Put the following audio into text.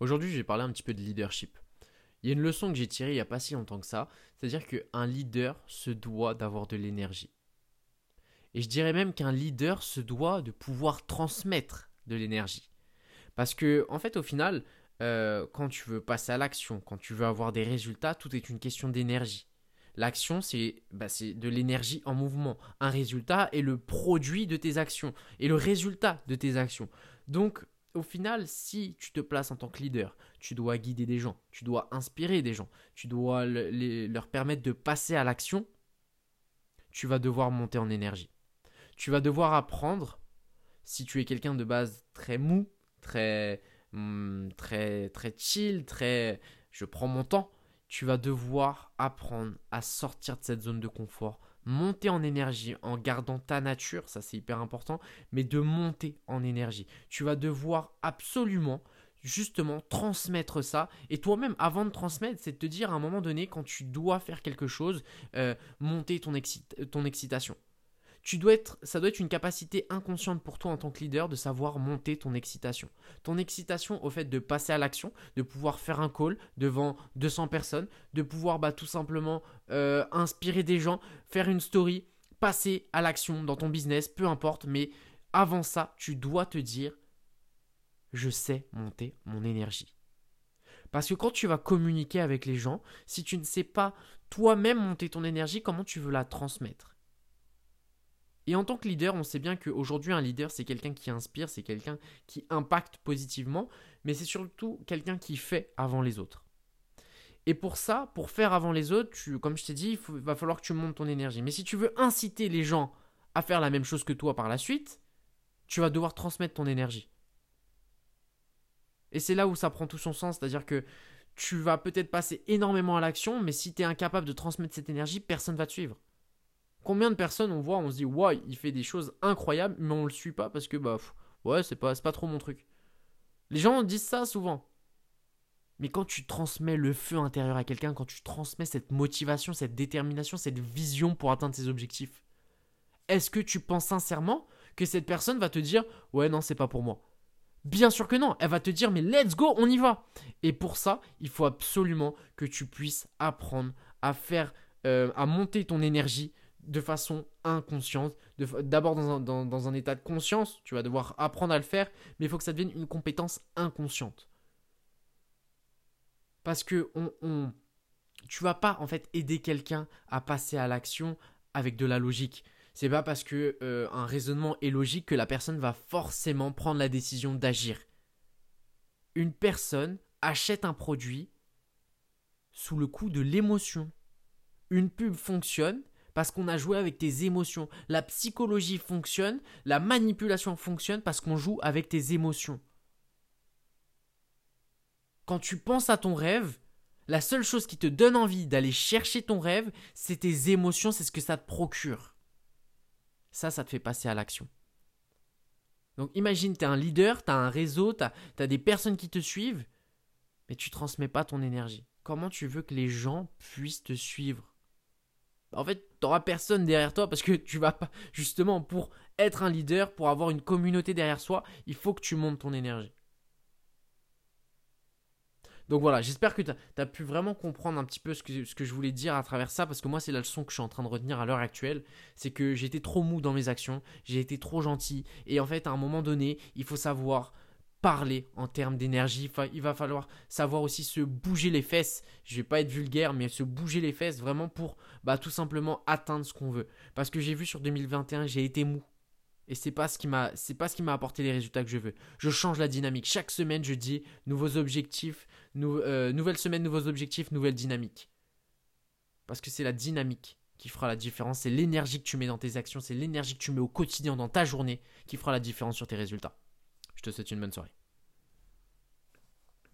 Aujourd'hui, je vais parler un petit peu de leadership. Il y a une leçon que j'ai tirée il n'y a pas si longtemps que ça, c'est-à-dire qu'un leader se doit d'avoir de l'énergie. Et je dirais même qu'un leader se doit de pouvoir transmettre de l'énergie. Parce que, en fait, au final, euh, quand tu veux passer à l'action, quand tu veux avoir des résultats, tout est une question d'énergie. L'action, bah, c'est de l'énergie en mouvement. Un résultat est le produit de tes actions et le résultat de tes actions. Donc, au final, si tu te places en tant que leader, tu dois guider des gens, tu dois inspirer des gens, tu dois leur permettre de passer à l'action, tu vas devoir monter en énergie. Tu vas devoir apprendre, si tu es quelqu'un de base très mou, très, hmm, très, très chill, très je prends mon temps, tu vas devoir apprendre à sortir de cette zone de confort, monter en énergie en gardant ta nature, ça c'est hyper important, mais de monter en énergie. Tu vas devoir absolument justement transmettre ça et toi-même avant de transmettre c'est de te dire à un moment donné quand tu dois faire quelque chose euh, monter ton, ton excitation tu dois être, ça doit être une capacité inconsciente pour toi en tant que leader de savoir monter ton excitation. Ton excitation au fait de passer à l'action, de pouvoir faire un call devant 200 personnes, de pouvoir bah, tout simplement euh, inspirer des gens, faire une story, passer à l'action dans ton business, peu importe, mais avant ça, tu dois te dire, je sais monter mon énergie. Parce que quand tu vas communiquer avec les gens, si tu ne sais pas toi-même monter ton énergie, comment tu veux la transmettre? Et en tant que leader, on sait bien qu'aujourd'hui, un leader, c'est quelqu'un qui inspire, c'est quelqu'un qui impacte positivement, mais c'est surtout quelqu'un qui fait avant les autres. Et pour ça, pour faire avant les autres, comme je t'ai dit, il, va falloir que tu montes ton énergie. Mais si tu veux inciter les gens à faire la même chose que toi par la suite, tu vas devoir transmettre ton énergie. Et c'est là où ça prend tout son sens, c'est-à-dire que tu vas peut-être passer énormément à l'action, mais si tu es incapable de transmettre cette énergie, personne ne va te suivre. Combien de personnes on voit, on se dit, ouais, il fait des choses incroyables, mais on le suit pas parce que, bah, ouais, c'est pas, pas trop mon truc. Les gens disent ça souvent. Mais quand tu transmets le feu intérieur à quelqu'un, quand tu transmets cette motivation, cette détermination, cette vision pour atteindre ses objectifs, est-ce que tu penses sincèrement que cette personne va te dire ouais non c'est pas pour moi? Bien sûr que non, elle va te dire mais let's go, on y va. Et pour ça, il faut absolument que tu puisses apprendre à faire, euh, à monter ton énergie, de façon inconsciente. D'abord dans un, état de conscience, tu vas devoir apprendre à le faire, mais il faut que ça devienne une compétence inconsciente. Parce que on, on, tu vas pas en fait aider quelqu'un à passer à l'action avec de la logique. C'est pas parce que euh, un raisonnement est logique que la personne va forcément prendre la décision d'agir. Une personne achète un produit sous le coup de l'émotion. Une pub fonctionne parce qu'on a joué avec tes émotions. La psychologie fonctionne, la manipulation fonctionne parce qu'on joue avec tes émotions. Quand tu penses à ton rêve, la seule chose qui te donne envie d'aller chercher ton rêve, c'est tes émotions, c'est ce que ça te procure. Ça, ça te fait passer à l'action. Donc imagine, tu es un leader, tu as un réseau, tu as, des personnes qui te suivent, mais tu transmets pas ton énergie. Comment tu veux que les gens puissent te suivre? En fait, tu n'auras personne derrière toi parce que tu vas pas, justement, pour être un leader, pour avoir une communauté derrière soi, il faut que tu montes ton énergie. Donc voilà, j'espère que tu as, pu vraiment comprendre un petit peu ce que, ce que je voulais dire à travers ça, parce que moi c'est la leçon que je suis en train de retenir à l'heure actuelle, c'est que j'étais trop mou dans mes actions, j'ai été trop gentil, et en fait à un moment donné, il faut savoir parler en termes d'énergie. il va falloir savoir aussi se bouger les fesses. Je vais pas être vulgaire, mais se bouger les fesses vraiment pour bah, tout simplement atteindre ce qu'on veut. Parce que j'ai vu sur 2021, j'ai été mou. Et ce qui m'a, c'est pas ce qui m'a apporté les résultats que je veux. Je change la dynamique. Chaque semaine, je dis nouveaux objectifs, euh, nouvelle semaine, nouveaux objectifs, nouvelle dynamique. Parce que c'est la dynamique qui fera la différence. C'est l'énergie que tu mets dans tes actions, c'est l'énergie que tu mets au quotidien dans ta journée qui fera la différence sur tes résultats. Je te souhaite une bonne soirée.